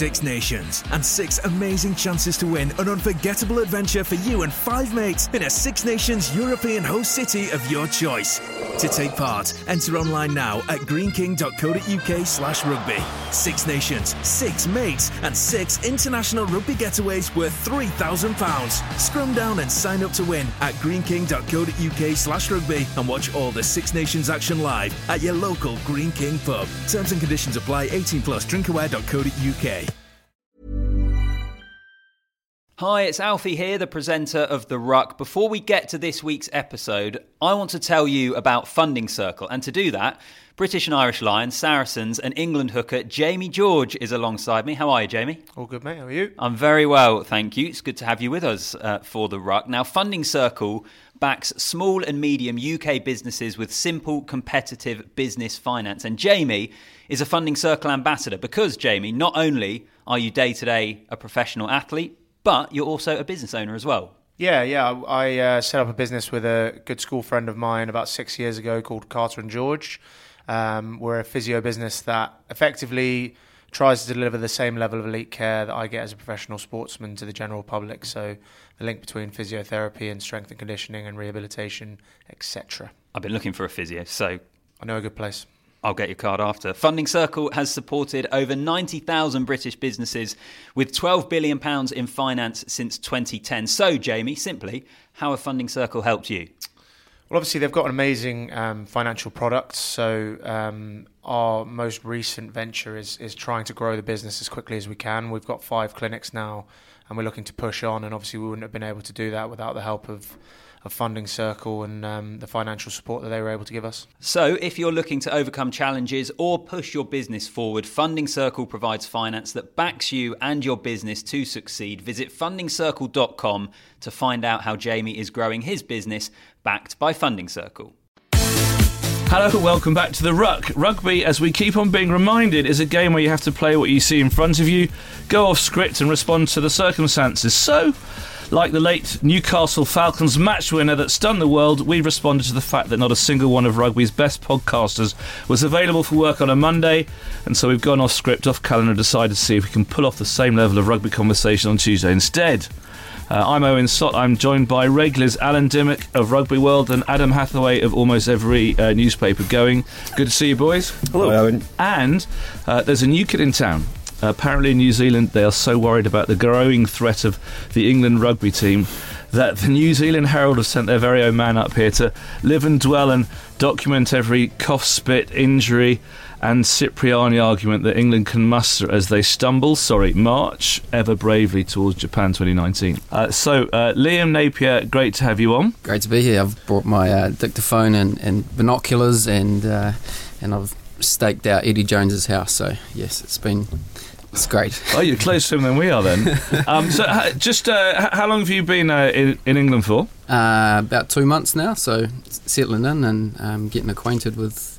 Six Nations and six amazing chances to win an unforgettable adventure for you and five mates in a Six Nations European host city of your choice. To take part, enter online now at greenking.co.uk slash rugby. Six Nations, six mates, and six international rugby getaways worth £3,000. Scrum down and sign up to win at greenking.co.uk slash rugby and watch all the Six Nations action live at your local Greene King pub. Terms and conditions apply 18 plus drinkaware.co.uk. Hi, it's Alfie here, the presenter of The Ruck. Before we get to this week's episode, I want to tell you about Funding Circle. And to do that, British and Irish Lions, Saracens, and England hooker Jamie George is alongside me. How are you, Jamie? All good, mate. How are you? I'm very well, thank you. It's good to have you with us uh, for The Ruck. Now, Funding Circle backs small and medium UK businesses with simple, competitive business finance. And Jamie is a Funding Circle ambassador because, Jamie, not only are you day to day a professional athlete, but you're also a business owner as well. Yeah, yeah. I uh, set up a business with a good school friend of mine about six years ago called Carter and George. Um, we're a physio business that effectively tries to deliver the same level of elite care that I get as a professional sportsman to the general public. So the link between physiotherapy and strength and conditioning and rehabilitation, etc. I've been looking for a physio, so I know a good place. I'll get your card after. Funding Circle has supported over 90,000 British businesses with £12 billion in finance since 2010. So, Jamie, simply, how have Funding Circle helped you? Well, obviously, they've got an amazing um, financial product. So, um, our most recent venture is, is trying to grow the business as quickly as we can. We've got five clinics now, and we're looking to push on. And obviously, we wouldn't have been able to do that without the help of of funding circle and um, the financial support that they were able to give us. So, if you're looking to overcome challenges or push your business forward, Funding Circle provides finance that backs you and your business to succeed. Visit fundingcircle.com to find out how Jamie is growing his business backed by Funding Circle. Hello, welcome back to the Ruck. Rugby, as we keep on being reminded, is a game where you have to play what you see in front of you, go off script, and respond to the circumstances. So, like the late Newcastle Falcons match winner that stunned the world, we responded to the fact that not a single one of rugby's best podcasters was available for work on a Monday, and so we've gone off script, off calendar, decided to see if we can pull off the same level of rugby conversation on Tuesday instead. Uh, I'm Owen Slot. I'm joined by regulars Alan Dymock of Rugby World and Adam Hathaway of almost every uh, newspaper going. Good to see you, boys. Hello, Owen. And uh, there's a new kid in town. Apparently, in New Zealand, they are so worried about the growing threat of the England rugby team that the New Zealand Herald have sent their very own man up here to live and dwell and document every cough, spit, injury, and Cipriani argument that England can muster as they stumble, sorry, march ever bravely towards Japan 2019. Uh, so, uh, Liam Napier, great to have you on. Great to be here. I've brought my uh, dictaphone and, and binoculars, and uh, and I've staked out Eddie Jones's house. So yes, it's been it's great. Oh, you're closer to him than we are then. um, so, just uh, how long have you been uh, in, in, England for? Uh, about two months now. So, settling in and um, getting acquainted with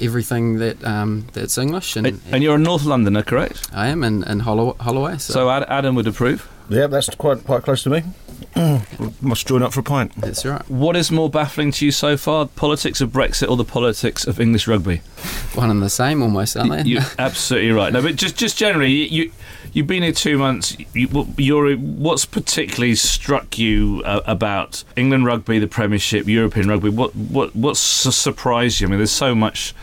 everything that um, that's English. And, and, you're a North Londoner, correct? I am in, in Holloway. So. so Adam would approve. Yeah, that's quite quite close to me. Must join up for a pint. That's right. What is more baffling to you so far, politics of Brexit or the politics of English rugby? One and the same, almost, aren't they? You're absolutely right. No, but just just generally, you you've been here two months. You, you're what's particularly struck you uh, about England rugby, the Premiership, European rugby? What what what's surprised you? I mean, there's so much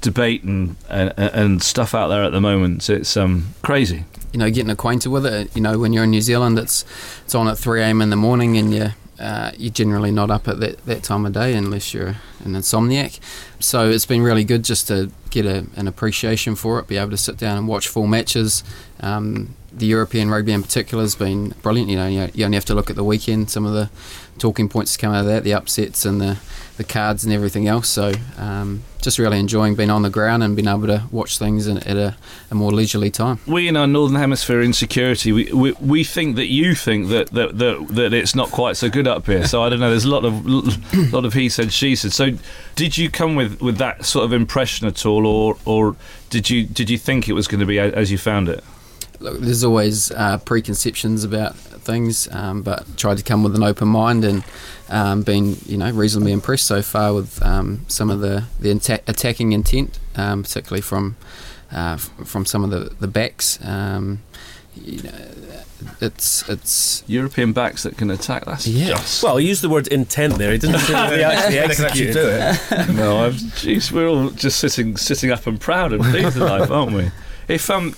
debate and, and and stuff out there at the moment. It's um crazy you know, getting acquainted with it. You know, when you're in New Zealand, it's it's on at 3 a.m. in the morning, and you uh, you're generally not up at that, that time of day unless you're an insomniac. So it's been really good just to get a, an appreciation for it, be able to sit down and watch full matches. Um, the European rugby in particular has been brilliant. You know, you, only have to look at the weekend, some of the talking points come out of that, the upsets and the the cards and everything else. So um, just really enjoying being on the ground and being able to watch things in, at a, a, more leisurely time. We in our northern hemisphere insecurity, we, we, we think that you think that, that that that it's not quite so good up here. So I don't know. There's a lot of lot of he said she said. So did you come with, with that sort of impression at all, or or did you did you think it was going to be as you found it? Look, there's always uh, preconceptions about things, um, but tried to come with an open mind and um, been you know reasonably impressed so far with um, some of the the attacking intent, um, particularly from uh, f- from some of the the backs. Um, you know, it's it's European backs that can attack. That's Yeah. just- Well, he used the word intent there. He didn't say that they actually They can actually do it. no, I'm, geez, we're all just sitting sitting up and proud and pleased in life, aren't we? If um,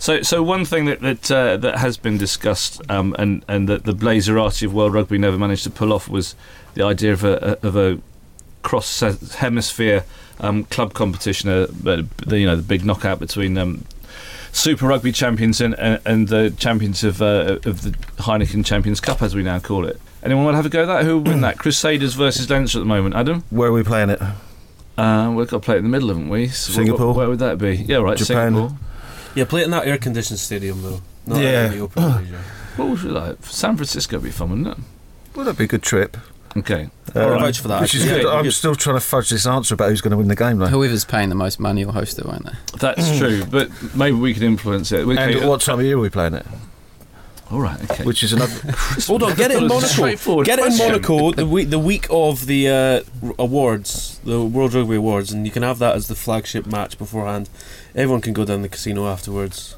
so so one thing that that uh, that has been discussed um, and and that the Blazerati of World Rugby never managed to pull off was the idea of a of a cross hemisphere um, club competition, uh, the you know the big knockout between um, Super Rugby champions and, and, and the champions of uh, of the Heineken Champions Cup, as we now call it. Anyone want to have a go at that? Who will win that? Crusaders versus Leinster at the moment. Adam, Where are we playing it? uh, we've got to play it in the middle, haven't we? So Singapore? Where would that be? Yeah, right. Japan? Singapore. Yeah, play it in that air-conditioned stadium though. Not Yeah. in the open leisure. What would we like? San Francisco would be fun, wouldn't it? Well, that'd be a good trip. Okay. Uh, I'll vouch for that. Which is actually. good. Yeah, I'm good. still trying to fudge this answer about who's going to win the game, though. whoever's paying the most money will host it, won't they? That's true, but maybe we could influence it. We And at what time of year are we playing it? All right. Okay. Which is another. Hold on, get it in Monaco. Get it in. Monaco the week the week of the uh, awards, the World Rugby Awards, and you can have that as the flagship match beforehand. Everyone can go down the casino afterwards.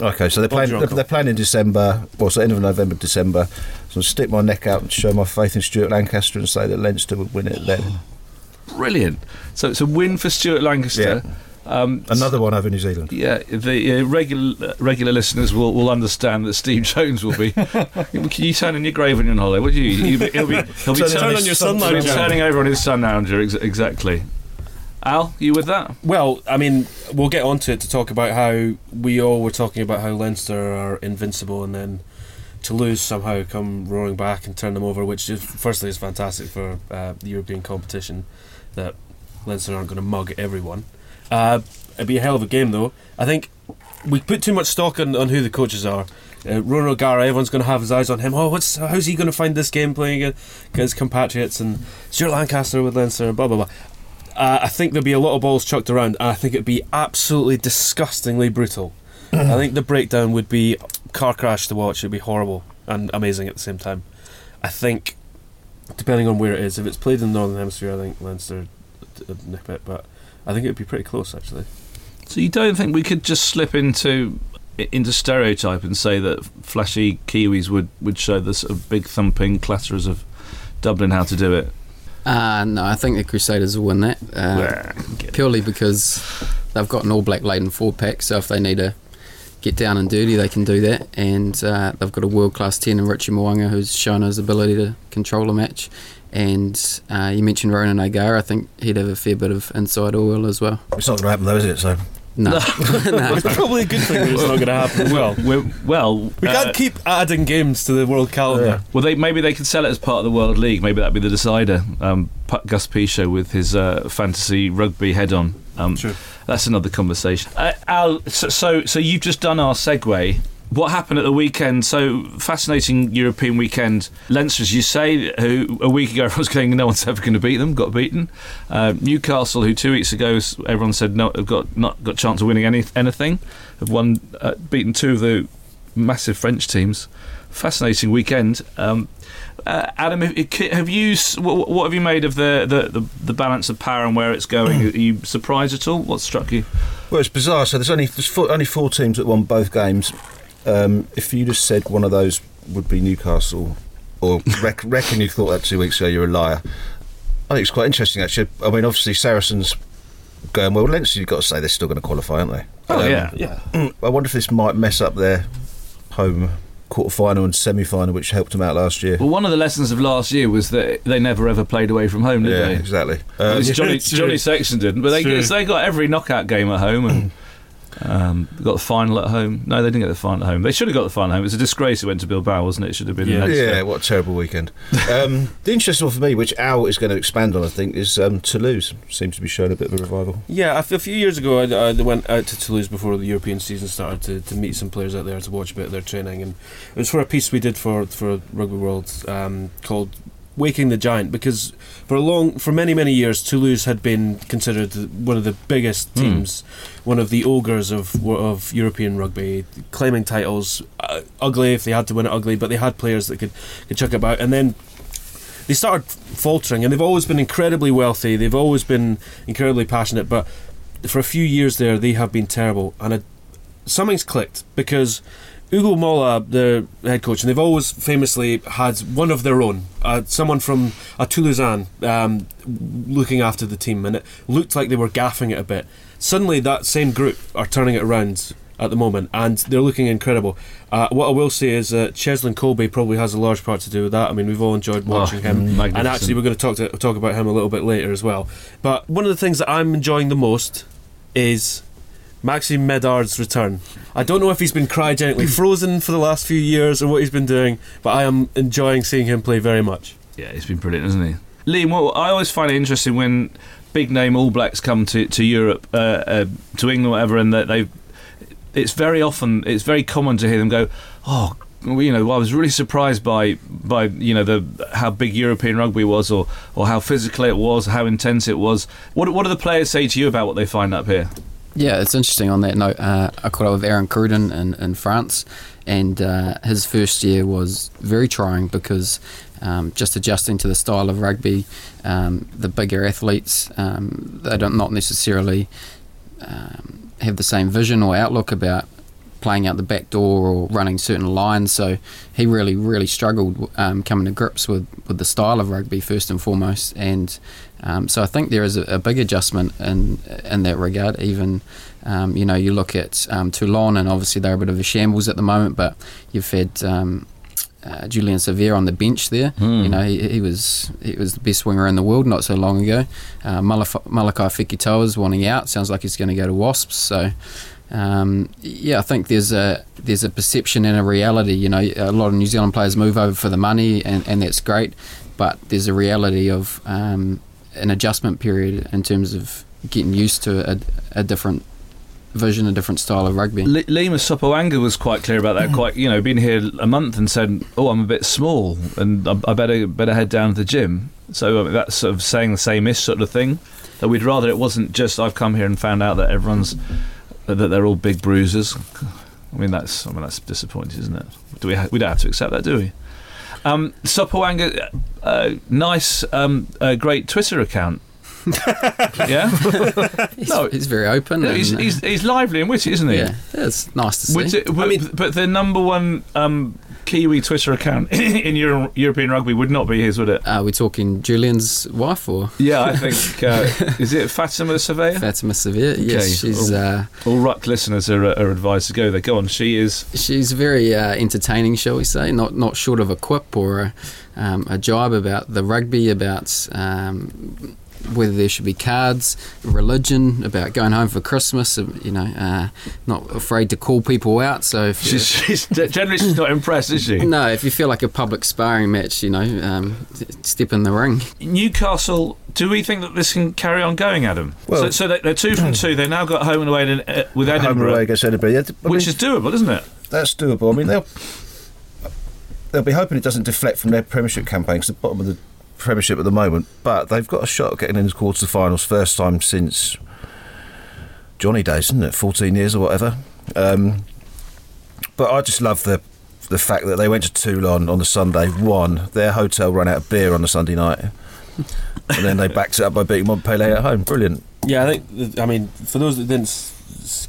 Okay, so they're Bob's playing. They're, they're playing in December. Well, so end of November, December. So I'll stick my neck out and show my faith in Stuart Lancaster and say that Leinster would win it then. Brilliant. So it's a win for Stuart Lancaster. Um, Another one over New Zealand. Yeah, the uh, regular uh, regular listeners will, will understand that Steve Jones will be. Can you turn in your grave when you're on holiday? Would you? He'll be, he'll be, he'll be Turn turning, on your sun he'll lounger. turning over on his sun lounger. Ex- exactly. Al, you with that? Well, I mean, we'll get onto it to talk about how we all were talking about how Leinster are invincible, and then Toulouse somehow come roaring back and turn them over, which is firstly is fantastic for uh, the European competition that Leinster aren't going to mug everyone. Uh, it'd be a hell of a game, though. I think we put too much stock on, on who the coaches are. Uh, Ron O'Gara, everyone's going to have his eyes on him. Oh, what's how's he going to find this game playing against compatriots and Stuart Lancaster with Leinster, and blah blah blah. Uh, I think there'll be a lot of balls chucked around, and I think it'd be absolutely disgustingly brutal. I think the breakdown would be car crash to watch. It'd be horrible and amazing at the same time. I think, depending on where it is, if it's played in the Northern Hemisphere, I think Leinster would nip it, but I think it'd be pretty close actually. So you don't think we could just slip into into stereotype and say that flashy Kiwis would, would show the sort of big thumping clatterers of Dublin how to do it? Uh, no, I think the Crusaders will win that. Uh, purely because they've got an all black laden four pack, so if they need to get down and dirty, they can do that. And uh, they've got a world class 10 in Richie Mo'unga who's shown his ability to control a match. And uh, you mentioned Ronan O'Gara, I think he'd have a fair bit of inside oil as well. It's not going to happen, though, is it? So No, no. It's probably a good thing that it's not going to happen. Well, We're, well, we uh, can't keep adding games to the world calendar. Well, they maybe they could sell it as part of the World League. Maybe that'd be the decider. Um, P- Gus Pichot with his uh, fantasy rugby head on. Um, True. That's another conversation. Uh, Al, so, so so you've just done our segue. What happened at the weekend? So fascinating European weekend. Leinster, as you say, who a week ago everyone was going, no one's ever going to beat them, got beaten. Uh, Newcastle, who two weeks ago everyone said no, have got not got chance of winning any, anything, have won, uh, beaten two of the massive French teams. Fascinating weekend. Um, uh, Adam, have you what, what have you made of the, the, the, the balance of power and where it's going? Are you surprised at all? What struck you? Well, it's bizarre. So there's only there's four, only four teams that won both games. Um, if you just said one of those would be Newcastle, or rec- reckon you thought that two weeks ago, you're a liar. I think it's quite interesting, actually. I mean, obviously Saracens going well. Leinster, you've got to say they're still going to qualify, aren't they? Oh, Um, yeah. Yeah. I wonder if this might mess up their home quarter final and semi final, which helped them out last year. Well, one of the lessons of last year was that they never ever played away from home, did yeah, they? exactly. Um, Johnny, it's. Johnny Sexton didn't, but they, so they got every knockout game at home and um, got the final at home. No, they didn't get the final at home. They should have got the final at home. It was a disgrace it went to Bilbao, wasn't it? It should have been. Yeah. Yeah, what a terrible weekend. um, the interesting one for me, which Al is going to expand on, I think, is um, Toulouse. Seems to be showing a bit of a revival. Yeah, a f- a few years ago, I, I went out to Toulouse before the European season started to, to meet some players out there to watch a bit of their training, and it was for a piece we did for for Rugby World um, called "Waking the Giant" because for a long, for many many years, Toulouse had been considered one of the biggest teams, one of the ogres of of European rugby, claiming titles, uh, ugly if they had to win it ugly, but they had players that could could chuck it about, and then they started faltering and they've always been incredibly wealthy they've always been incredibly passionate but for a few years there, they have been terrible, and it, something's clicked because Ugo Mola, the head coach, and they've always famously had one of their own, uh, someone from a Toulousain um, looking after the team, and it looked like they were gaffing it a bit. Suddenly, that same group are turning it around at the moment, and they're looking incredible. Uh, what I will say is that Cheslin Kolbe probably has a large part to do with that. I mean, we've all enjoyed watching Oh, him, and actually, we're going to talk to, talk about him a little bit later as well. But one of the things that I'm enjoying the most is Maxime Medard's return. I don't know if he's been cryogenically frozen for the last few years or what he's been doing, but I am enjoying seeing him play very much. Yeah, he's been brilliant, hasn't he? Liam, well, I always find it interesting when big name All Blacks come to to Europe, uh, uh, to England, whatever, and that they. It's very often, it's very common to hear them go, "Oh, you know, I was really surprised by by you know the how big European rugby was, or or how physical it was, how intense it was." What what do the players say to you about what they find up here? Yeah, it's interesting on that note. Uh, I caught up with Aaron Cruden in, in France, and uh, his first year was very trying because um, just adjusting to the style of rugby, um, the bigger athletes, um, they don't not necessarily um, have the same vision or outlook about playing out the back door or running certain lines. So he really, really struggled um, coming to grips with, with the style of rugby first and foremost. And um, so I think there is a, a big adjustment in in that regard. Even um, you know you look at um, Toulon and obviously they're a bit of a shambles at the moment, but you've had. Um, uh, Julian Savea on the bench there. You know, he, he was he was the best winger in the world not so long ago. Uh, Malaf- Malakai Fekitoa is wanting out. Sounds like he's going to go to Wasps. So, um, yeah, I think there's a there's a perception and a reality. You know, a lot of New Zealand players move over for the money, and, and that's great. But there's a reality of um, an adjustment period in terms of getting used to a, a different vision, a different style of rugby. L- Lima Sopoanga was quite clear about that. Quite, you know, been here a month and said, "Oh, I'm a bit small, and I, I better better head down to the gym." So I mean, that's sort of saying the same-ish sort of thing. That we'd rather it wasn't just I've come here and found out that everyone's that they're all big bruisers. I mean, that's I mean that's disappointing, isn't it? Do we ha- we don't have to accept that, do we? Um, Sopoanga, uh, nice, um, uh, great Twitter account. yeah, He's, No. he's very open. Yeah, he's, and, uh, he's he's lively and witty, isn't he? yeah, it's nice to see. Would it- but, but the number one um, Kiwi Twitter account in Euro- European rugby would not be his, would it? Are we talking Julian's wife or Yeah, I think. Uh, is it Fatima Savea? Fatima Savea? Yes, Okay. she's Oh. uh, All Ruck listeners are, are advised to go there. Go on, she is. she's very uh, entertaining, shall we say? Not not short of a quip or a, um, a jibe about the rugby, about um, whether there should be cards, religion, about going home for Christmas. uh, You know, uh, not afraid to call people out. So if you- She's, she's generally she's not impressed, is she? no, if you feel like a public sparring match, you know, um, step in the ring. Newcastle. Do we think that this can carry on going, Adam? Well- so, so they- they're two from two. They've now got home and away in, uh, with Home and Edinburgh, away against Edinburgh. Yeah, I which mean, is doable, isn't it? that's doable. I mean, they'll they'll be hoping it doesn't deflect from their Premiership campaign 'cause the bottom of the Premiership at the moment. But they've got a shot at getting into the quarter-finals, first time since Johnny days, isn't it? Fourteen years or whatever. Um, but I just love the the fact that they went to Toulon on the Sunday, won. Their hotel ran out of beer on the Sunday night, and then they backed it up by beating Montpellier at home. Brilliant. Yeah, I think. I mean, for those that didn't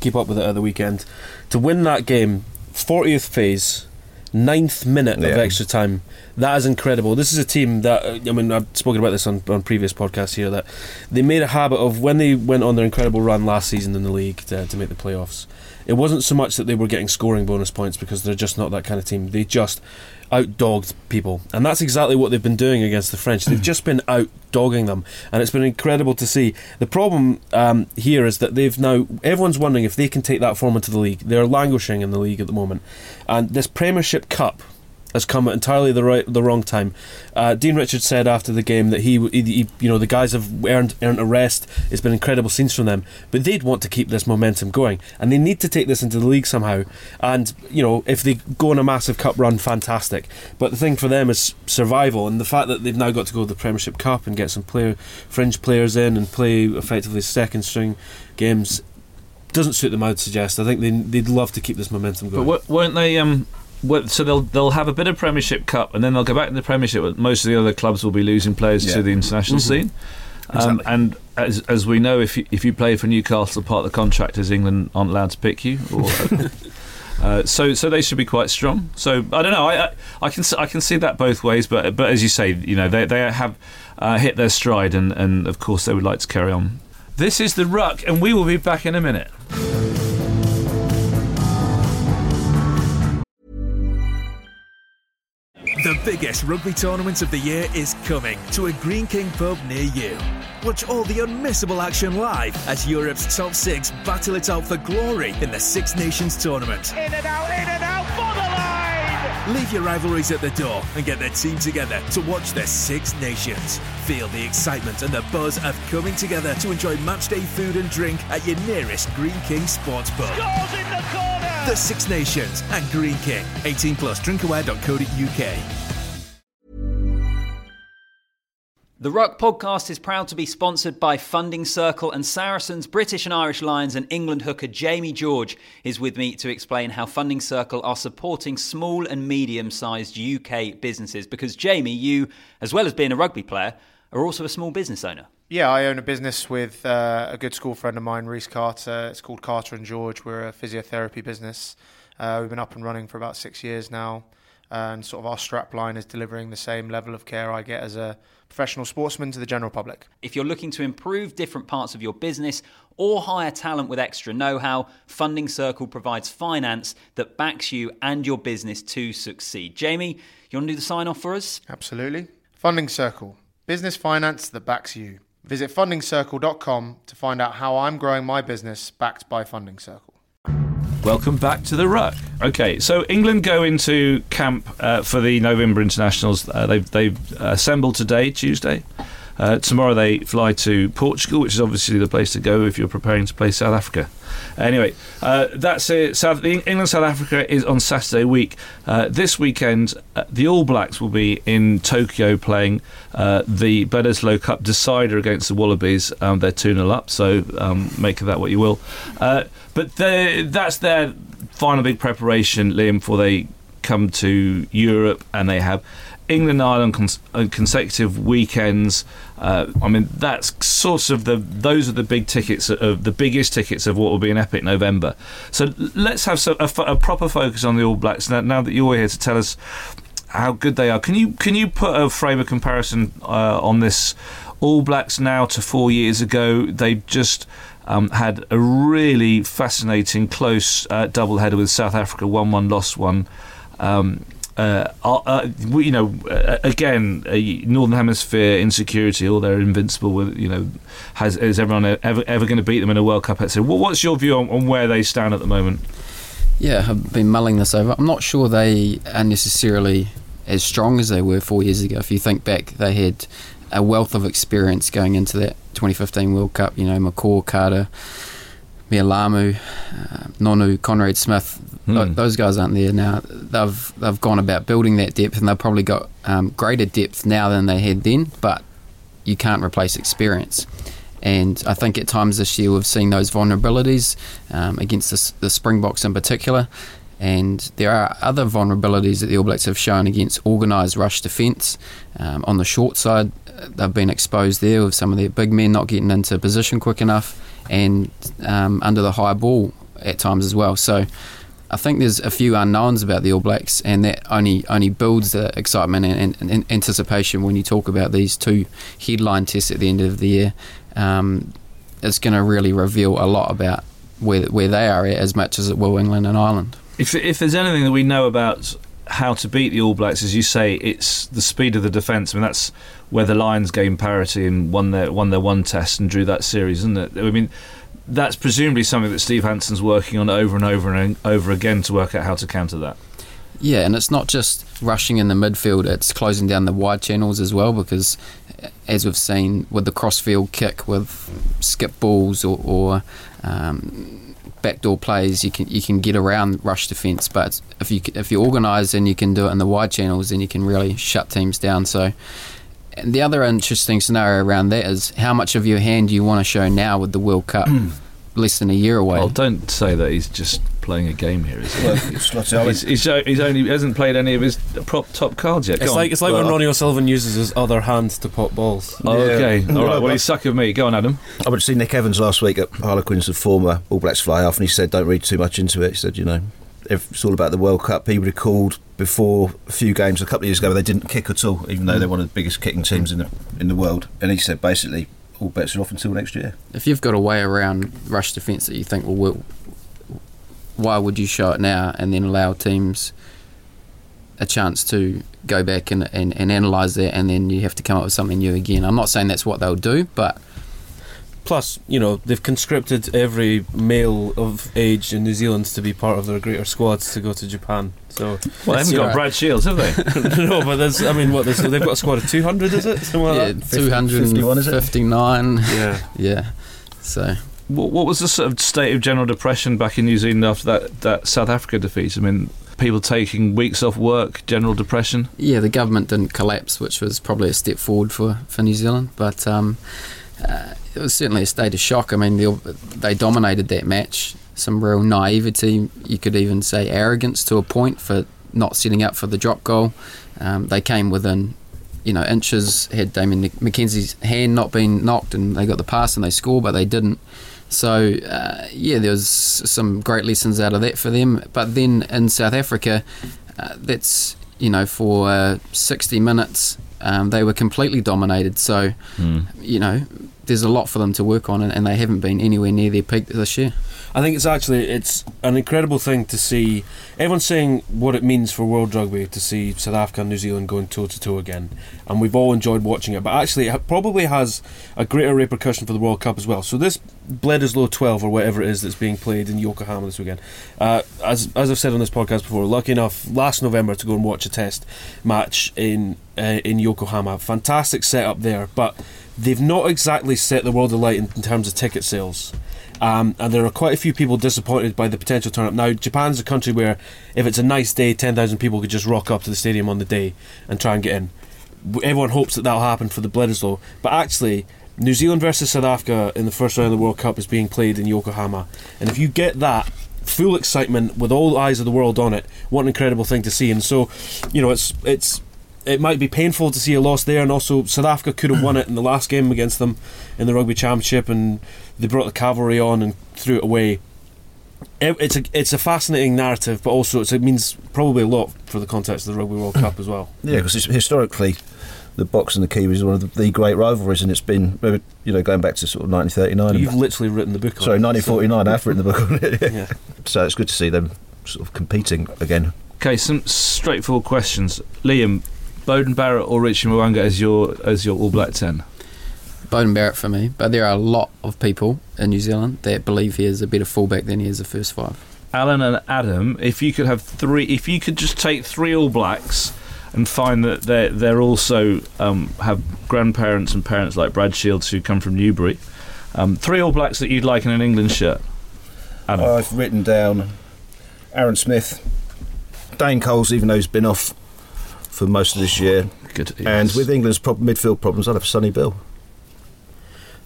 keep up with it at the weekend, to win that game, 40th phase, ninth minute of extra time, that is incredible. This is a team that uh, I mean, I've spoken about this on, on previous podcasts here that they made a habit of when they went on their incredible run last season in the league to, to make the playoffs. It wasn't so much that they were getting scoring bonus points because they're just not that kind of team. They just outdogged people, and that's exactly what they've been doing against the French. They've just been out dogging them, and it's been incredible to see. The problem um, here is that they've now everyone's wondering if they can take that form into the league. They're languishing in the league at the moment, and this Premiership Cup has come at entirely the right the wrong time. Uh, Dean Richards said after the game that he, he, he- you know, the guys have earned earned a rest. It's been incredible scenes from them, but they'd want to keep this momentum going, and they need to take this into the league somehow. And you know, if they go on a massive cup run, fantastic. But the thing for them is survival, and the fact that they've now got to go to the Premiership Cup and get some player fringe players in and play effectively second string games. Doesn't suit them, I'd suggest. I think they, they'd love to keep this momentum going. w- weren't they? Um, so they'll they'll have a bit of Premiership Cup, and then they'll go back to the Premiership. but Most of the other clubs will be losing players Yeah. to the international scene. Um, Exactly. and as, as we know, if you, if you play for Newcastle, part of the contract is England aren't allowed to pick you. Or, uh, so so they should be quite strong. So I don't know. I, I I can I can see that both ways. But but as you say, you know they they have uh, hit their stride, and and of course they would like to carry on. This is the ruck, and we will be back in a minute. Biggest rugby tournament of the year is coming to a Greene King pub near you. Watch all the unmissable action live as Europe's top six battle it out for glory in the Six Nations tournament. In and out, in and out for the line! Leave your rivalries at the door and get their team together to watch the Six Nations. Feel the excitement and the buzz of coming together to enjoy matchday food and drink at your nearest Greene King sports pub. Goals in the corner! The Six Nations and Greene King. 18 plus drinkaware.co.uk. The Ruck podcast is proud to be sponsored by Funding Circle and Saracens, British and Irish Lions, and England hooker Jamie George is with me to explain how Funding Circle are supporting small and medium sized UK businesses. Because, Jamie, you, as well as being a rugby player, are also a small business owner. Yeah, I own a business with uh, a good school friend of mine, Reese Carter. It's called Carter and George. We're a physiotherapy business. Uh, we've been up and running for about six years now, and sort of our strap line is delivering the same level of care I get as a professional sportsman to the general public. If you're looking to improve different parts of your business or hire talent with extra know how, Funding Circle provides finance that backs you and your business to succeed. Jamie, you want to do the sign off for us? Absolutely. Funding Circle, business finance that backs you. Visit fundingcircle.com to find out how I'm growing my business backed by Funding Circle. Welcome back to the ruck. Okay, so England go into camp uh, for the November internationals. Uh, they've they've assembled today, Tuesday. Uh, tomorrow they fly to Portugal, which is obviously the place to go if you're preparing to play South Africa. Anyway, uh, that's it. South England South Africa is on Saturday week. Uh, this weekend, uh, the All Blacks will be in Tokyo playing uh, the Bledisloe Cup decider against the Wallabies. Um, they're 2 0 up, so um, make of that what you will. Uh, but that's their final big preparation, Liam, before they come to Europe and they have England Ireland cons- uh, consecutive weekends. Uh, I mean, that's sort of the those are the big tickets of the biggest tickets of what will be an epic November. So let's have so, a, a proper focus on the All Blacks now, now that you're here to tell us how good they are. Can you can you put a frame of comparison uh, on this All Blacks now to four years ago? They've just um, had a really fascinating close uh, double header with South Africa, one one, lost one. Um, uh, uh, uh, you know, uh, again, uh, Northern Hemisphere insecurity, or they're invincible. You know, has is everyone ever ever going to beat them in a World Cup? So, what's your view on, on where they stand at the moment? Yeah, I've been mulling this over. I'm not sure they are necessarily as strong as they were four years ago. If you think back, they had a wealth of experience going into that 2015 World Cup. You know, McCaw, Carter, Mealamu, uh, Nonu, Conrad Smith. Hmm. those guys aren't there now. They've they've gone about building that depth, and they've probably got um, greater depth now than they had then. But you can't replace experience. And I think at times this year we've seen those vulnerabilities um, against the, the Springboks in particular. And there are other vulnerabilities that the All Blacks have shown against organised rush defence. Um, on the short side, they've been exposed there with some of their big men not getting into position quick enough and um, under the high ball at times as well. So I think there's a few unknowns about the All Blacks, and that only only builds the excitement and, and, and anticipation when you talk about these two headline tests at the end of the year. Um, it's going to really reveal a lot about where where they are at, as much as it will England and Ireland. If if there's anything that we know about how to beat the All Blacks, as you say, it's the speed of the defence. I mean, that's where the Lions gained parity and won their won their one test and drew that series, isn't it? I mean, that's presumably something that Steve Hansen's working on over and over and over again to work out how to counter that. Yeah, and it's not just rushing in the midfield, it's closing down the wide channels as well because, uh, as we've seen with the crossfield kick, with skip balls or, or um, backdoor plays, you can you can get around rush defence. But if you if you organise and you can do it in the wide channels, then you can really shut teams down. So. And the other interesting scenario around that is how much of your hand do you want to show now with the World Cup less than a year away? Well, don't say that he's just playing a game here, is he? Well, it's like I say, I He's, went- he's, he's only he hasn't played any of his prop top cards yet. Go It's on. like it's like when Ronnie O'Sullivan uses his other hand to pop balls. Oh, Yeah. okay. All Well, right. Well, but- he's suck of me. Go on, Adam. I went to see Nick Evans last week at Harlequins, the former All Blacks fly half, and he said, "Don't read too much into it." He said, "You know, if it's all about the World Cup." He recalled before a few games a couple of years ago they didn't kick at all, even though they're one of the biggest kicking teams in the in the world. And he said, basically, all bets are off until next year. If you've got a way around rush defence that you think will work, why would you show it now and then allow teams a chance to go back and, and, and analyse that and then you have to come up with something new again? I'm not saying that's what they'll do, but Plus, you know, they've conscripted every male of age in New Zealand to be part of their greater squads to go to Japan. So, Well, they haven't got know, Brad Shields, have they? no, but there's, I mean, what there's, they've got a squad of 200, is it? Something like yeah, that. 259. Yeah. Yeah. So what, what was the sort of state of general depression back in New Zealand after that, that South Africa defeat? I mean, people taking weeks off work, general depression. yeah, the government didn't collapse, which was probably a step forward for, for New Zealand. But um, uh, it was certainly a state of shock. I mean, they, dominated that match. Some real naivety, you could even say arrogance to a point for not setting up for the drop goal. Um, they came within, you know, inches. Had Damian McKenzie's hand not been knocked, and they got the pass and they scored, but they didn't. So uh, yeah, there was some great lessons out of that for them. But then in South Africa, uh, that's you know for uh, 60 minutes um, they were completely dominated. So you know there's a lot for them to work on, and, and they haven't been anywhere near their peak this year. I think it's actually it's an incredible thing to see. Everyone's saying what it means for World Rugby to see South Africa and New Zealand going toe to toe again, and we've all enjoyed watching it. But actually, it probably has a greater repercussion for the World Cup as well. So this Bledisloe 12 or whatever it is that's being played in Yokohama this weekend. Uh, as as I've said on this podcast before, lucky enough last November to go and watch a test match in uh, in Yokohama. Fantastic setup there, but they've not exactly set the world alight in, in terms of ticket sales. Um, and there are quite a few people disappointed by the potential turn up. Now, Japan's a country where if it's a nice day, 10,000 people could just rock up to the stadium on the day and try and get in. Everyone hopes that that'll happen for the Bledisloe. But actually, New Zealand versus South Africa in the first round of the World Cup is being played in Yokohama. And if you get that full excitement with all eyes of the world on it, what an incredible thing to see. And so, you know, it's it's it might be painful to see a loss there, and also South Africa could have won it in the last game against them in the Rugby Championship, and they brought the cavalry on and threw it away. It, it's a it's a fascinating narrative, but also it means probably a lot for the context of the Rugby World Cup as well. Yeah, because historically, the Boks and the Kiwis is one of the, the great rivalries, and it's been, you know, going back to sort of 1939. You've and, literally written the book on sorry, it. 1949. I've written the book on it. Yeah. So it's good to see them sort of competing again. Okay, some straightforward questions. Liam, Beauden Barrett or Richie Mo'unga as your as your All Black ten? Beauden Barrett for me, but there are a lot of people in New Zealand that believe he is a better fullback than he is a first five. Alan and Adam, if you could have three, if you could just take three All Blacks and find that they they're also um, have grandparents and parents like Brad Shields who come from Newbury, um, three All Blacks that you'd like in an England shirt. Adam, I've written down Aaron Smith, Dane Coles, even though he's been off for most of this year, good. and with England's prob- midfield problems, I'd have Sonny Bill.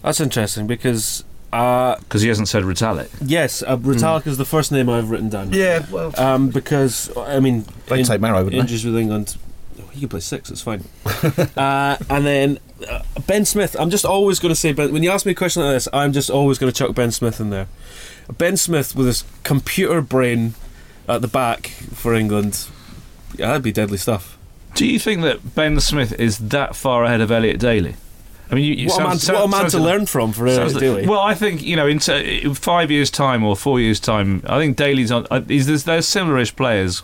That's interesting because uh, because he hasn't said Retallick. yes, uh, Retallick is the first name I've written down. Yeah, well, Um, because I mean, they in- take Maro, wouldn't they? injuries with England. He can play six. It's fine. uh, and then uh, Ben Smith. I'm just always going to say Ben. When you ask me a question like this, I'm just always going to chuck Ben Smith in there. Ben Smith with his computer brain at the back for England. Yeah, that'd be deadly stuff. Do you think that Ben Smith is that far ahead of Elliot Daly? I mean, you, you What a man, sounds- what a man sounds- to learn from for Elliot Sounds- Daly. Well, I think you know, in, t- in five years' time or four years' time, I think Daly's on. Uh, he's, there's, they're similarish players,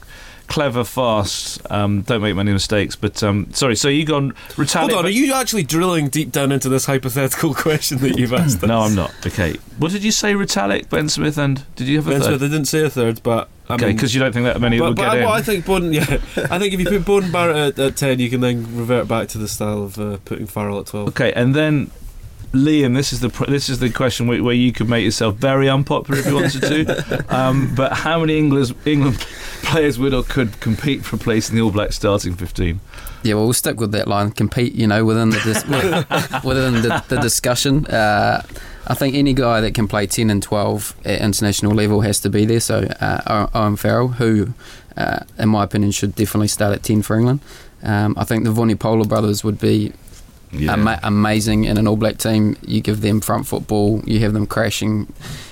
clever, fast. Um, don't make many mistakes. But um, sorry, so you gone Retallick? Hold on, are you actually drilling deep down into this hypothetical question that you've asked? No, I'm not. Okay, what did you say? Retallick, Ben Smith, and did you have a Ben third? Smith, I didn't say a third, but I okay, because you don't think that many will But, but get I, in. well, I think Beauden, yeah, I think if you put Beauden Barrett at, at ten, you can then revert back to the style of uh, putting Farrell at twelve. Okay, and then Liam, this is the pr- this is the question where, where you could make yourself very unpopular if you wanted to. um, but how many England England players would or could compete for a place in the All Blacks starting 15? Yeah, well, we'll stick with that line. Compete, you know, within the dis- within the, the discussion. Uh, I think any guy that can play 10 and 12 at international level has to be there. So uh, Owen Farrell, who, uh, in my opinion, should definitely start at 10 for England. Um, I think the Vunipola brothers would be Yeah. ama- amazing in an All Black team. You give them front football, you have them crashing,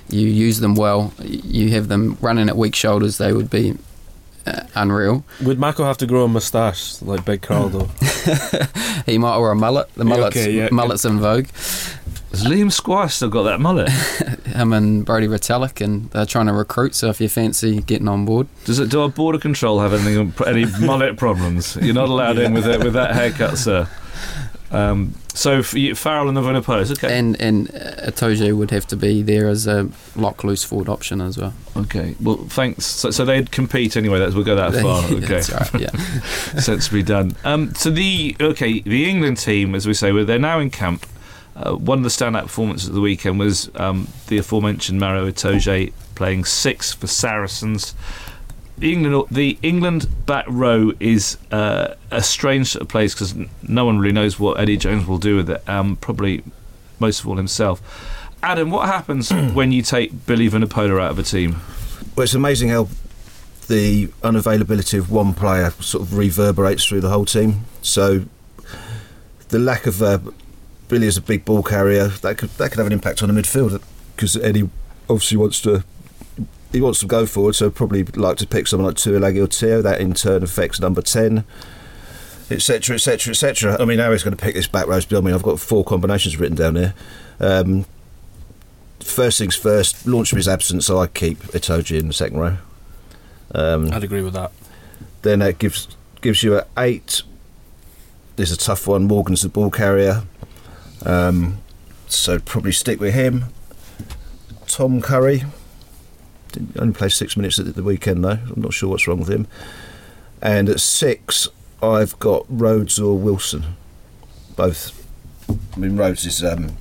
you use them well, you have them running at weak shoulders. They would be uh, unreal. Would Mako have to grow a moustache like Big Carl though? He might wear a mullet. The Yeah, mullet's, okay, yeah. mullet's in vogue. Has Liam Squire still got that mullet? Him and Brodie Retallick, and they're trying to recruit. So if you fancy getting on board, Does it? Do our border control have anything? Any mullet problems? You're not allowed in with it, with that haircut, sir. Um, so you, Farrell and the Vunipolas, okay. and and uh, Itoje would have to be there as a lock loose forward option as well. Okay. Well, thanks. So, so they'd compete anyway. That's we'll go that far. Okay. Right. Yeah. Sensibly done. Um, so the okay, the England team, as we say, well, they're now in camp. Uh, one of the standout performances of the weekend was um, the aforementioned Maro Itoje playing six for Saracens. The England, the England back row is uh, a strange sort of place because no one really knows what Eddie Jones will do with it. Um, probably most of all himself. Adam, what happens when you take Billy Vunipola out of a team? Well, it's amazing how the unavailability of one player sort of reverberates through the whole team. So the lack of uh, Billy as a big ball carrier that could that could have an impact on the midfield because Eddie obviously wants to he wants to go forward, so probably like to pick someone like Tuilagi or Te'o. That in turn affects number ten. Etc. Etc. Etc. I mean, now he's going to pick this back row. I mean, I've got four combinations written down here. Um, first things first, launch of his absence, so I keep Itoje in the second row. Um, I'd agree with that. then that gives gives you a eight. There's a tough one. Morgan's the ball carrier, um, so probably stick with him. Tom Curry only played six minutes at the weekend though. I'm not sure what's wrong with him. And at six, I've got Rhodes or Wilson. Both. I mean, Rhodes is um,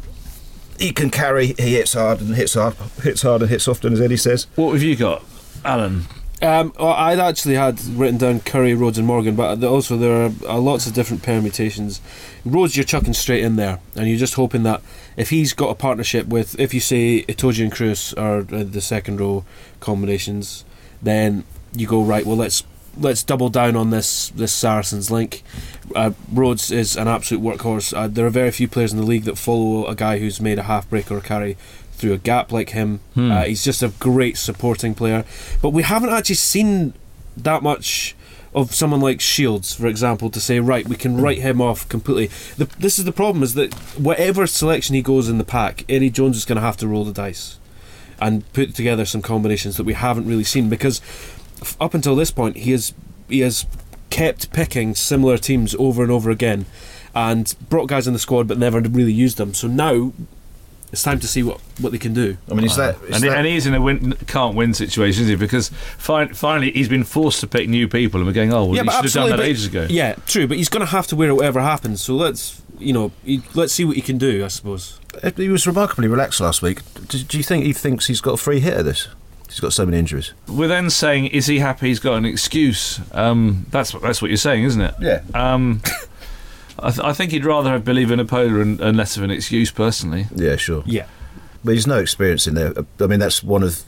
he can carry. He hits hard and hits hard, hits hard and hits often, as Eddie says. What have you got, Alan? Um, well, I'd actually had written down Curry, Rhodes, and Morgan, but also there are lots of different permutations. Rhodes, you're chucking straight in there, and you're just hoping that if he's got a partnership with, if you say Itoje and Kruis are uh, the second row combinations, then you go right. Well, let's let's double down on this this Saracens link. Uh, Rhodes is an absolute workhorse. Uh, there are very few players in the league that follow a guy who's made a half break or a carry through a gap like him. Uh, he's just a great supporting player. But we haven't actually seen that much of someone like Shields, for example, to say right, we can write him off completely. The, this is the problem: is that whatever selection he goes in the pack, Eddie Jones is going to have to roll the dice and put together some combinations that we haven't really seen because f- up until this point he has he has kept picking similar teams over and over again and brought guys in the squad but never really used them. So now it's time to see what, what they can do. I mean, is that, is and, that and he's in a win, can't win situation, is he? Because fin- finally he's been forced to pick new people, and we're going, oh, well, he should have done that but- ages ago. Yeah, true, but he's going to have to wear it whatever happens. So let's you know he, let's see what he can do. I suppose. he was remarkably relaxed last week? Do, do you think he thinks he's got a free hit of this? He's got so many injuries. We're then saying, is he happy? He's got an excuse. Um, that's that's what you're saying, isn't it? Yeah. Um, I, th- I think he'd rather have Billy Vunipola and, and less of an excuse, personally. Yeah, sure. Yeah. But he's no experience in there. I mean, that's one of.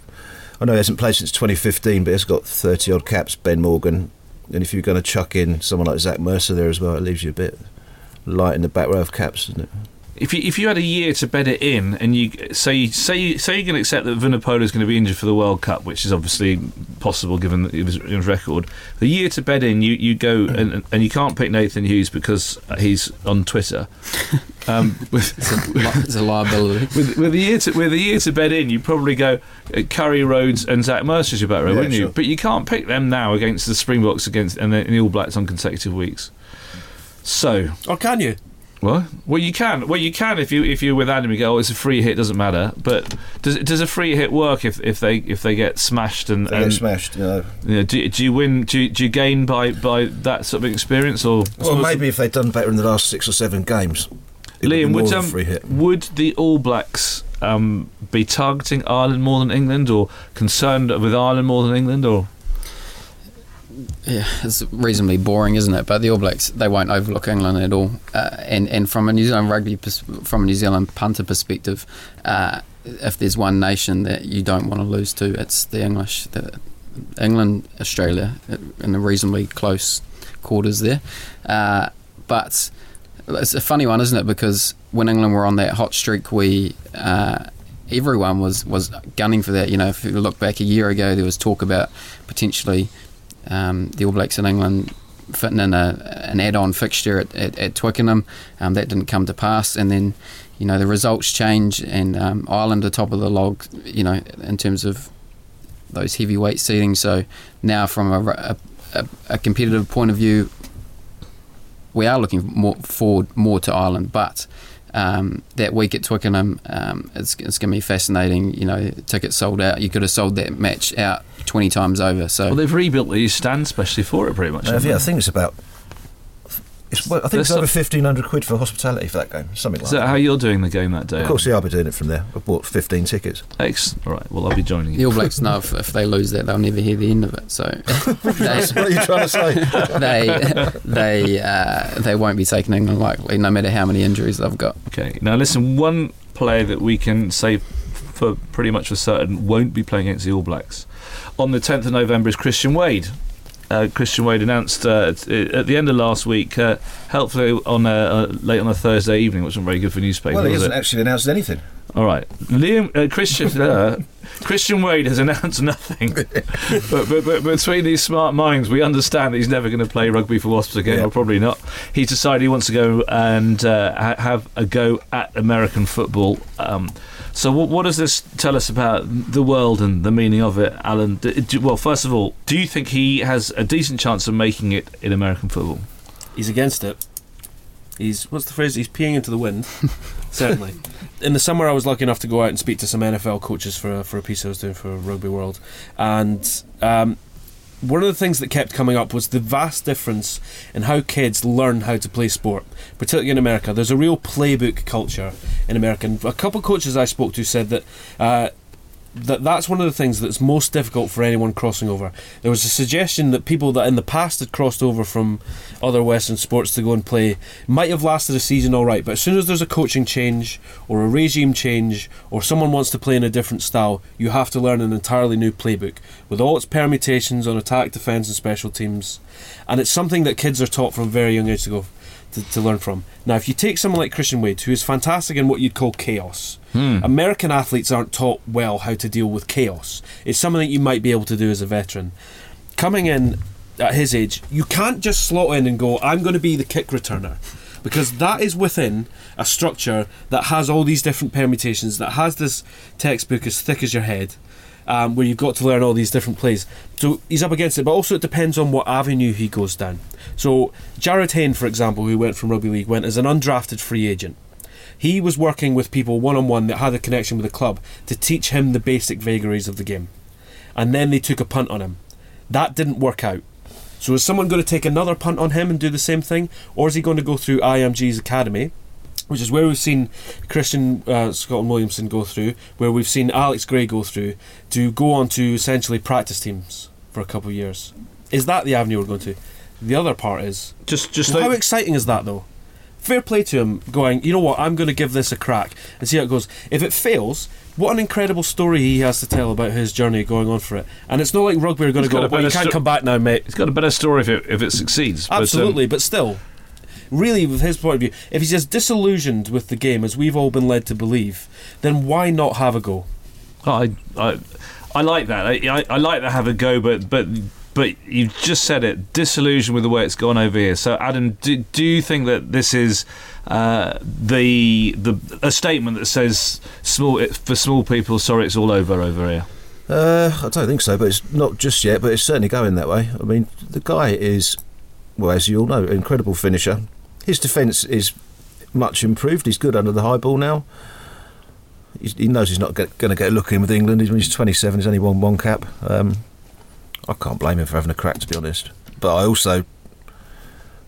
I know he hasn't played since 2015, but he's got 30 odd caps. Ben Morgan, and if you're going to chuck in someone like Zach Mercer there as well, it leaves you a bit light in the back row of caps, doesn't it? If you, if you had a year to bed it in, and you say say you, say you can accept that Vunipola is going to be injured for the World Cup, which is obviously possible given that his, his record. The year to bed in, you, you go and and you can't pick Nathan Hughes because he's on Twitter. Um, with, It's a liability. with, with the year to with the year to bed in, you probably go uh, Curry Rhodes and Zach Mercer as your back row, Yeah, wouldn't you? But you can't pick them now against the Springboks against and the, and the All Blacks on consecutive weeks. So Or can you? What? Well, you can. Well, you can if you if you're with Adam. You go, oh, it's a free hit, doesn't matter. But does does a free hit work if, if they if they get smashed and, They and get smashed, you know. you know, do, do you win? Do you, do you gain by by that sort of experience or? Well, maybe if they'd done better in the last six or seven games. would Liam, would um, free hit. would the All Blacks um, be targeting Ireland more than England, or concerned with Ireland more than England, or yeah, it's reasonably boring, isn't it? But the All Blacks they won't overlook England at all. Uh, and and from a New Zealand rugby pers- from a New Zealand punter perspective, uh, if there's one nation that you don't want to lose to, it's the English. The, England, Australia, uh, in the reasonably close quarters there. Uh, but it's a funny one, isn't it? Because when England were on that hot streak, we uh, everyone was was gunning for that. You know, if you look back a year ago, there was talk about potentially um, the All Blacks in England fitting in a, an add-on fixture at, at, at Twickenham. Um, that didn't come to pass, and then you know the results change, and um, Ireland are top of the log. You know, in terms of those heavyweight seating. So now, from a, a, a, competitive point of view, we are looking more forward more to Ireland, but. Um, that week at Twickenham, um, it's, it's going to be fascinating. You know, tickets sold out. You could have sold that match out 20 times over. So Well, they've rebuilt these stands especially for it, pretty much. Uh, haven't yeah, I think it's about. It's, well, I think it's over fifteen hundred quid for hospitality for that game, something like Is that that. how you're doing the game that day? Of course, yeah, I'll be doing it from there. I bought fifteen tickets. Ex- all right. Well, I'll be joining the. All Blacks know if, if they lose that, they'll never hear the end of it. So they, what are you trying to say? they they uh, they won't be taking England lightly, no matter how many injuries they've got. Okay. Now, listen. One player that we can say for pretty much for certain won't be playing against the All Blacks on the 10th of November is Christian Wade. Uh, Christian Wade announced uh, at, at the end of last week, uh, helpfully on a, uh, late on a Thursday evening, which wasn't very good for newspapers. well, he hasn't it? actually announced anything. All right, Liam uh, Christian uh, Christian Wade has announced nothing, but, but, but between these smart minds, we understand that he's never going to play rugby for Wasps again, Yeah. or probably not. He's decided he wants to go and uh, ha- have a go at American football. Um, so, what, what does this tell us about the world and the meaning of it, Alan? D- do- well, first of all, do you think he has a decent chance of making it in American football? He's against it. He's what's the phrase? He's peeing into the wind. Certainly. In the summer, I was lucky enough to go out and speak to some NFL coaches for a, for a piece I was doing for Rugby World, and um, one of the things that kept coming up was the vast difference in how kids learn how to play sport, particularly in America. There's a real playbook culture in America. And a couple of coaches I spoke to said that. Uh, that that's one of the things that's most difficult for anyone crossing over. There was a suggestion that people that in the past had crossed over from other Western sports to go and play might have lasted a season all right, but as soon as there's a coaching change or a regime change or someone wants to play in a different style, you have to learn an entirely new playbook with all its permutations on attack, defence, and special teams. And it's something that kids are taught from very young age to go to, to learn from. Now, if you take someone like Christian Wade, who is fantastic in what you'd call chaos, hmm. American athletes aren't taught well how to deal with chaos. It's something that you might be able to do as a veteran. Coming in at his age, you can't just slot in and go, I'm going to be the kick returner. Because that is within a structure that has all these different permutations, that has this textbook as thick as your head, um, where you've got to learn all these different plays. So he's up against it, but also it depends on what avenue he goes down. So Jarryd Hayne, for example, who went from rugby league, went as an undrafted free agent. He was working with people one on one that had a connection with the club to teach him the basic vagaries of the game. And then they took a punt on him. That didn't work out. So is someone going to take another punt on him and do the same thing? Or is he going to go through IMG's academy? Which is where we've seen Christian uh, Scotland-Williamson go through, where we've seen Alex Gray go through, to go on to essentially practice teams for a couple of years. Is that the avenue we're going to? The other part is Just, just how like, exciting is that though? Fair play to him, going. You know what? I'm going to give this a crack and see how it goes. If it fails, what an incredible story he has to tell about his journey going on for it. And it's not like rugby are going He's to go. Well, you can't sto- come back now, mate. He's got a better story if it, if it succeeds. but, um, Absolutely, but still, really, with his point of view, if he's as disillusioned with the game as we've all been led to believe, then why not have a go? Oh, I, I, I like that. I, I, I like to have a go, but but but you've just said it. Disillusioned with the way it's gone over here. So, Adam, do, do you think that this is uh, the the a statement that says small for small people? Sorry, it's all over over here. Uh, I don't think so, but it's not just yet, but it's certainly going that way. I mean, the guy is, well, as you all know, an incredible finisher. His defence is much improved. He's good under the high ball now. He's, he knows he's not going to get a look in with England. He's, he's 27. He's only won one cap. Um, I can't blame him for having a crack, to be honest. But I also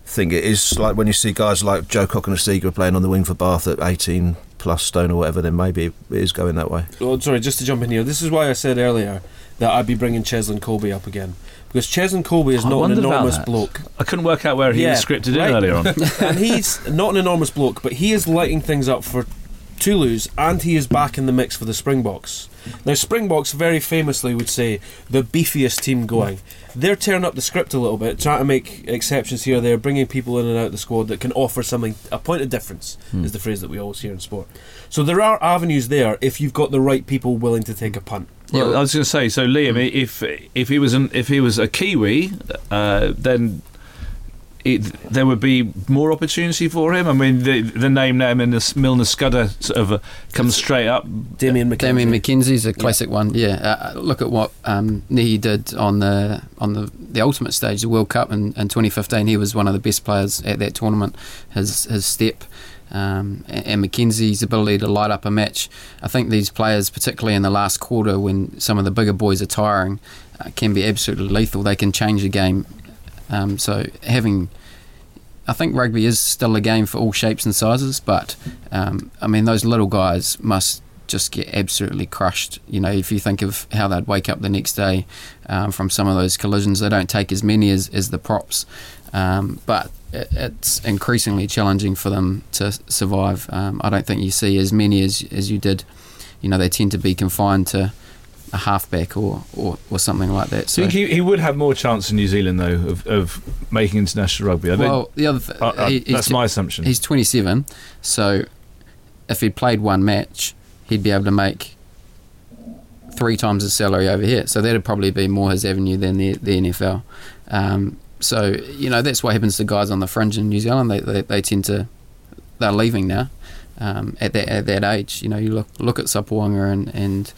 think it is like when you see guys like Joe Cokanasiga playing on the wing for Bath at 18 plus stone or whatever, then maybe it is going that way. Oh, sorry, just to jump in here. This is why I said earlier that I'd be bringing Cheslin Kolbe up again because Cheslin Kolbe is I not an enormous bloke. I couldn't work out where he Yeah, was scripted right. in earlier on. and he's not an enormous bloke, but he is lighting things up for Toulouse, and he is back in the mix for the Springboks. Now, Springboks very famously would say the beefiest team going. They're tearing up the script a little bit, trying to make exceptions here. They're bringing people in and out of the squad that can offer something. A point of difference hmm. is the phrase that we always hear in sport. So there are avenues there if you've got the right people willing to take a punt. Well, I was going to say, so Liam, Mm. if if he was an if he was a Kiwi, uh, then it, there would be more opportunity for him. I mean, the the name now Milner Milner Skudder sort of uh, comes straight up. Damian McKenzie. Damian McKenzie's a classic one. Yeah, uh, look at what um, Nehe did on the on the, the ultimate stage, the World Cup in, in 2015. He was one of the best players at that tournament. His his step. Um, and, McKenzie's ability to light up a match. I think these players, particularly in the last quarter when some of the bigger boys are tiring, uh, can be absolutely lethal. They can change the game. Um, so having I think rugby is still a game for all shapes and sizes, but um, I mean those little guys must just get absolutely crushed. You know, if you think of how they'd wake up the next day um, from some of those collisions, they don't take as many as, as the props, um, but it's increasingly challenging for them to survive. Um, I don't think you see as many as as you did. You know, they tend to be confined to a halfback or, or, or something like that. So, think he, he would have more chance in New Zealand though of, of making international rugby. I well, the other th- he- that's my assumption. He's 27, so if he played one match, he'd be able to make three times his salary over here. So that'd probably be more his avenue than the, the NFL. Um, so you know that's what happens to guys on the fringe in New Zealand. They they, they tend to they're leaving now um, at that at that age. You know, you look look at Sopoaga and and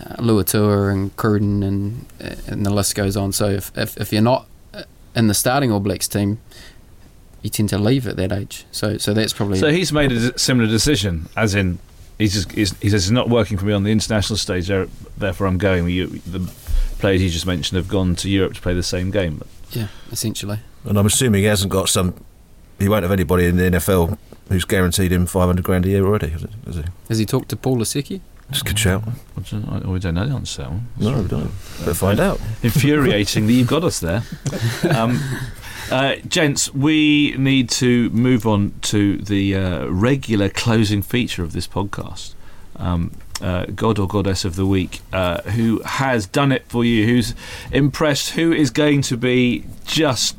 uh, Luatua and Cruden and and the list goes on. So if if, if you're not uh, in the starting All Blacks team, you tend to leave at that age. So so that's probably So he's made a similar decision, as in he's just, he's, he says it's not working for me on the international stage. Therefore, I'm going. You, the players you just mentioned have gone to Europe to play the same game. Yeah essentially. And I'm assuming he hasn't got some. He won't have anybody in the NFL who's guaranteed him 500 grand a year already. Has he? Has he? Talked to Paul Lasike? It's a good shout. I we don't know the answer to that one. No, we don't. Better find out. Infuriating that you've got us there. Um, uh, gents, we need to move on to the uh, regular closing feature of this podcast. Um, uh, God or Goddess of the Week, uh, who has done it for you, who's impressed, who is going to be just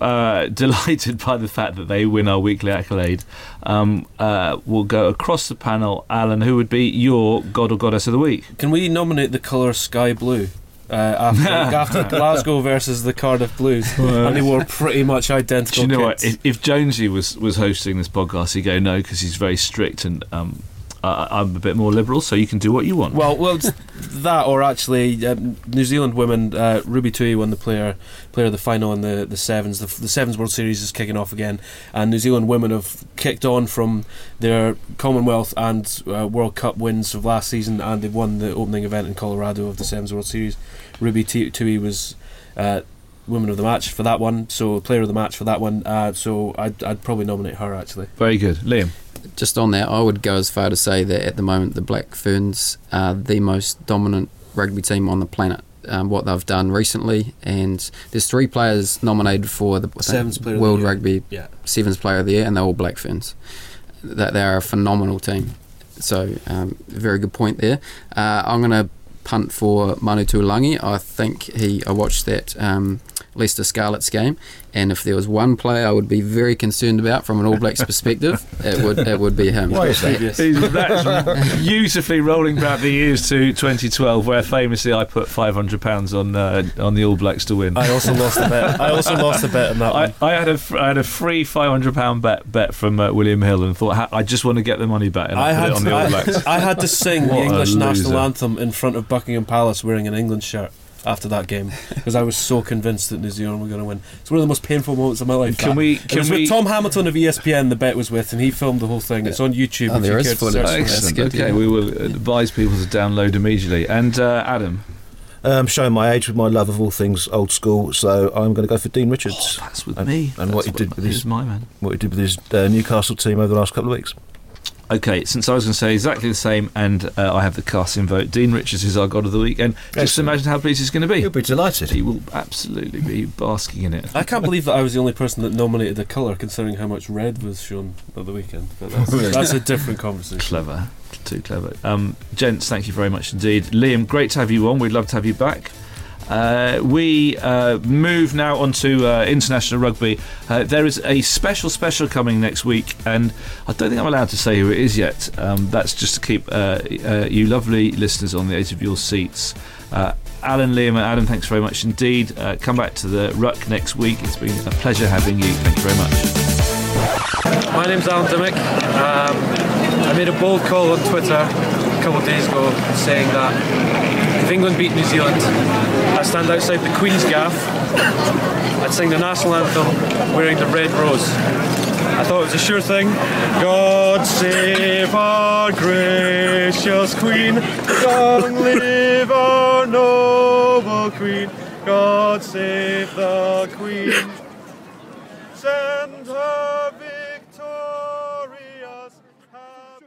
uh, delighted by the fact that they win our weekly accolade. Um, uh, we'll go across the panel. Alan, who would be your God or Goddess of the Week? Can we nominate the colour sky blue? Uh, after, after Glasgow versus the Cardiff Blues, and they wore pretty much Do identical. you know what? kits. If, if Jonesy was, was hosting this podcast, he'd go no because he's very strict and um, I, I'm a bit more liberal, so you can do what you want. Well, well, that or actually, um, New Zealand women. Uh, Ruby Tui won the player player of the final in the the sevens. The, the sevens World Series is kicking off again, and New Zealand women have kicked on from their Commonwealth and uh, World Cup wins of last season, and they've won the opening event in Colorado of the sevens World Series. Ruby Tui was. Uh, Women of the match for that one, so player of the match for that one. Uh, so I'd, I'd probably nominate her actually. very good, Liam. Just on that, I would go as far to say that at the moment the Black Ferns are the most dominant rugby team on the planet. Um, what they've done recently, and there's three players nominated for the think, of the World. Rugby Yeah. Sevens Player of the Year, and they're all Black Ferns. That they are a phenomenal team. So um, very good point there. Uh, I'm going to punt for Manu Tuilagi. I think he. I watched that um, Leicester Scarlets game, and if there was one player I would be very concerned about from an All Blacks perspective, it would it would be him. Why is that? That's beautifully rolling back the years to 2012, where famously I put 500 pounds on uh, on the All Blacks to win. I also lost a bet. I also lost a bet on that one. I, I had a fr- I had a free 500 pound bet bet from uh, William Hill and thought I just want to get the money back and I, I put had, it on the All Blacks. I, I had to sing the What a English national anthem in front of Buckingham Palace wearing an England shirt after that game because I was so convinced that New Zealand were going to win. It's one of the most painful moments of my life. Can that. we- It can was we- with Tom Hamilton of ESPN. The bet was with, and he filmed the whole thing. It's on YouTube. Oh, if there you is to footage. search for it. That's Excellent. okay, we will advise people to download immediately. And uh, Adam, Um, showing my age with my love of all things old school, so I'm going to go for Dean Richards. That's with and, me. And That's what he did with his my man. what he did with his uh, Newcastle team over the last couple of weeks. Okay, since I was going to say exactly the same, and uh, I have the casting vote. Dean Richards is our god of the week, and just Excellent. imagine how pleased he's going to be. He'll be delighted. He will absolutely be basking in it. I can't believe that I was the only person that nominated the colour, considering how much red was shown at the weekend. But that's, that's a different conversation. Clever, too clever. Um, gents, thank you very much indeed. Liam, great to have you on. We'd love to have you back. Uh, we uh, move now on to uh, international rugby. Uh, there is a special special coming next week, and I don't think I'm allowed to say who it is yet. Um, that's just to keep uh, you lovely listeners on the edge of your seats. Alan, Liam, and Adam, thanks very much indeed. Come back to the Ruck next week. It's been a pleasure having you. Thank you very much. My name's Alan Dymock. Um, I made a bold call on Twitter a couple of days ago saying that if England beat New Zealand, I'd stand outside the Queen's gaff, I'd sing the national anthem wearing the red rose. I thought it was a sure thing. God save our gracious Queen, long live our noble Queen. God save the Queen. Send her victorious, happy.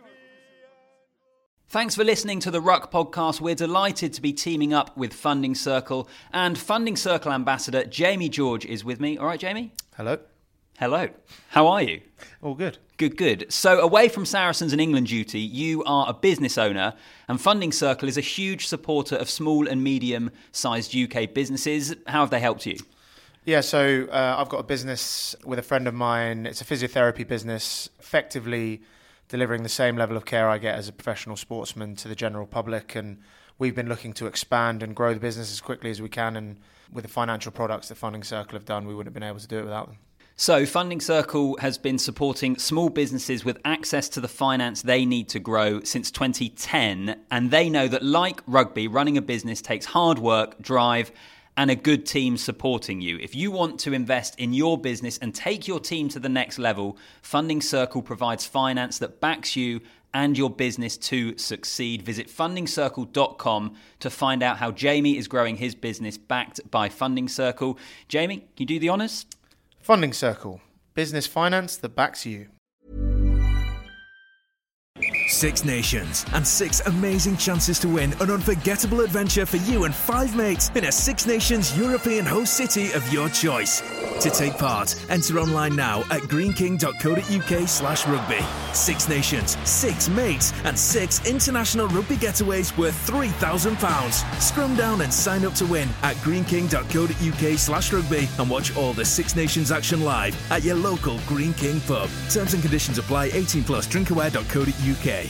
Thanks for listening to the Ruck podcast. We're delighted to be teaming up with Funding Circle and Funding Circle ambassador Jamie George is with me. All right, Jamie? Hello. Hello. How are you? All good. Good, good. So, away from Saracens and England duty, you are a business owner, and Funding Circle is a huge supporter of small and medium sized UK businesses. How have they helped you? Yeah, so uh, I've got a business with a friend of mine. It's a physiotherapy business, effectively delivering the same level of care I get as a professional sportsman to the general public. And we've been looking to expand and grow the business as quickly as we can. And with the financial products that Funding Circle have done, we wouldn't have been able to do it without them. So, Funding Circle has been supporting small businesses with access to the finance they need to grow since 2010. And they know that, like rugby, running a business takes hard work, drive, and a good team supporting you. If you want to invest in your business and take your team to the next level, Funding Circle provides finance that backs you and your business to succeed. Visit fundingcircle.com to find out how Jamie is growing his business backed by Funding Circle. Jamie, can you do the honors? Funding Circle, business finance that backs you. Six nations and six amazing chances to win an unforgettable adventure for you and five mates in a Six Nations European host city of your choice. To take part, enter online now at greeneking.co.uk slash rugby. Six nations, six mates, and six international rugby getaways worth £3,000. Scrum down and sign up to win at greeneking.co.uk slash rugby and watch all the Six Nations action live at your local Greene King pub. Terms and conditions apply 18 plus drinkaware.co.uk.